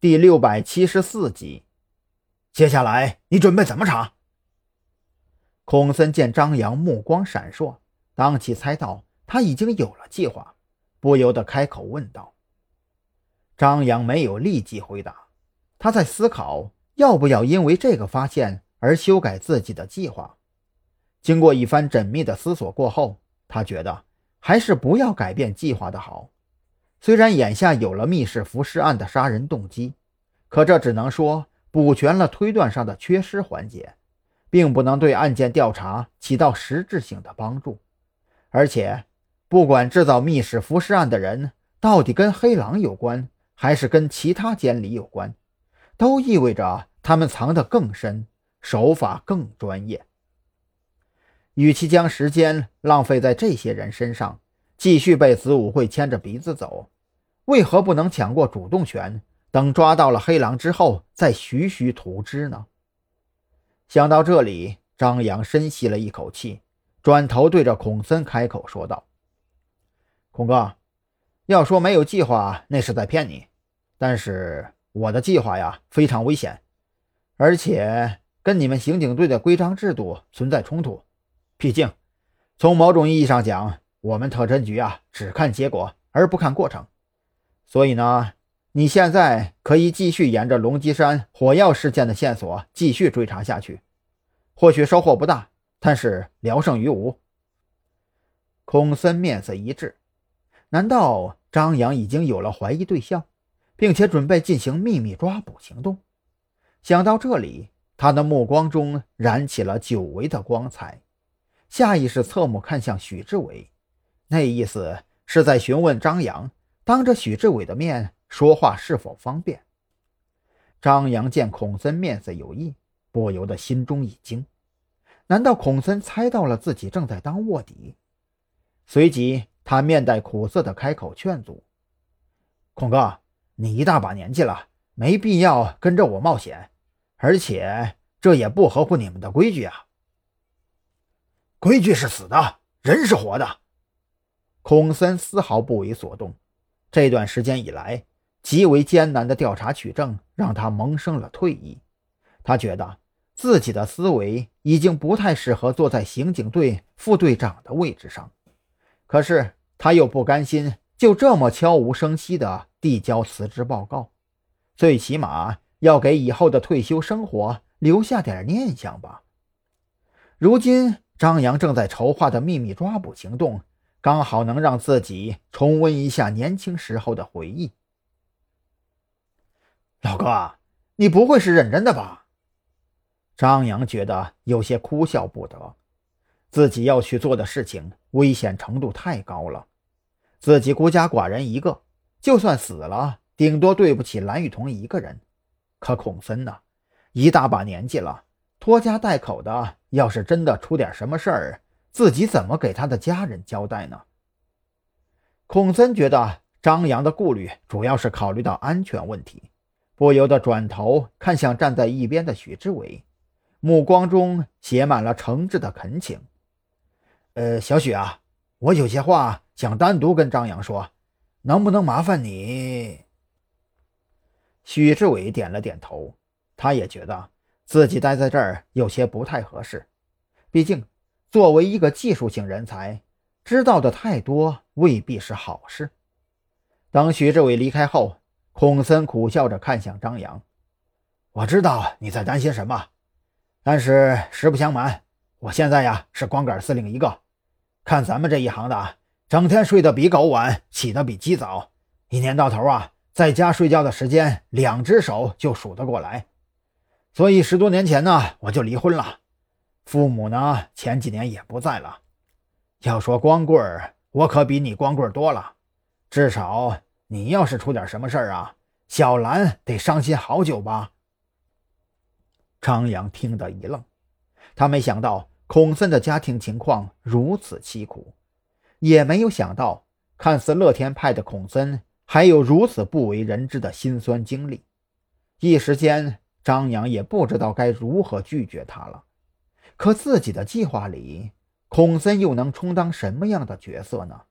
第六百七十四集。接下来你准备怎么查？孔森见张扬目光闪烁，当即猜到他已经有了计划，不由得开口问道。张扬没有立即回答，他在思考要不要因为这个发现而修改自己的计划。经过一番缜密的思索过后，他觉得还是不要改变计划的好。虽然眼下有了密室浮尸案的杀人动机，可这只能说补全了推断上的缺失环节，并不能对案件调查起到实质性的帮助。而且，不管制造密室浮尸案的人到底跟黑狼有关，还是跟其他监理有关，都意味着他们藏得更深，手法更专业。与其将时间浪费在这些人身上，继续被子午会牵着鼻子走，为何不能抢过主动权？等抓到了黑狼之后，再徐徐图之呢？想到这里，张扬深吸了一口气，转头对着孔森开口说道：“孔哥，要说没有计划，那是在骗你。但是我的计划呀，非常危险，而且跟你们刑警队的规章制度存在冲突。毕竟，从某种意义上讲。”我们特侦局啊，只看结果而不看过程，所以呢，你现在可以继续沿着龙脊山火药事件的线索继续追查下去，或许收获不大，但是聊胜于无。孔森面色一滞，难道张扬已经有了怀疑对象，并且准备进行秘密抓捕行动？想到这里，他的目光中燃起了久违的光彩，下意识侧目看向许志伟。那意思是在询问张扬，当着许志伟的面说话是否方便。张扬见孔森面色有异，不由得心中一惊，难道孔森猜到了自己正在当卧底？随即，他面带苦涩的开口劝阻：“孔哥，你一大把年纪了，没必要跟着我冒险，而且这也不合乎你们的规矩啊。规矩是死的，人是活的。”孔森丝毫不为所动。这段时间以来，极为艰难的调查取证让他萌生了退意。他觉得自己的思维已经不太适合坐在刑警队副队长的位置上，可是他又不甘心就这么悄无声息地递交辞职报告，最起码要给以后的退休生活留下点念想吧。如今，张扬正在筹划的秘密抓捕行动。刚好能让自己重温一下年轻时候的回忆。老哥，你不会是认真的吧？张扬觉得有些哭笑不得，自己要去做的事情危险程度太高了。自己孤家寡人一个，就算死了，顶多对不起蓝雨桐一个人。可孔森呢，一大把年纪了，拖家带口的，要是真的出点什么事儿。自己怎么给他的家人交代呢？孔森觉得张扬的顾虑主要是考虑到安全问题，不由得转头看向站在一边的许志伟，目光中写满了诚挚的恳请：“呃，小许啊，我有些话想单独跟张扬说，能不能麻烦你？”许志伟点了点头，他也觉得自己待在这儿有些不太合适，毕竟。作为一个技术性人才，知道的太多未必是好事。当徐志伟离开后，孔森苦笑着看向张扬：“我知道你在担心什么，但是实不相瞒，我现在呀是光杆司令一个。看咱们这一行的，整天睡得比狗晚，起得比鸡早，一年到头啊，在家睡觉的时间，两只手就数得过来。所以十多年前呢，我就离婚了。”父母呢？前几年也不在了。要说光棍儿，我可比你光棍多了。至少你要是出点什么事儿啊，小兰得伤心好久吧？张扬听得一愣，他没想到孔森的家庭情况如此凄苦，也没有想到看似乐天派的孔森还有如此不为人知的辛酸经历。一时间，张扬也不知道该如何拒绝他了。可自己的计划里，孔森又能充当什么样的角色呢？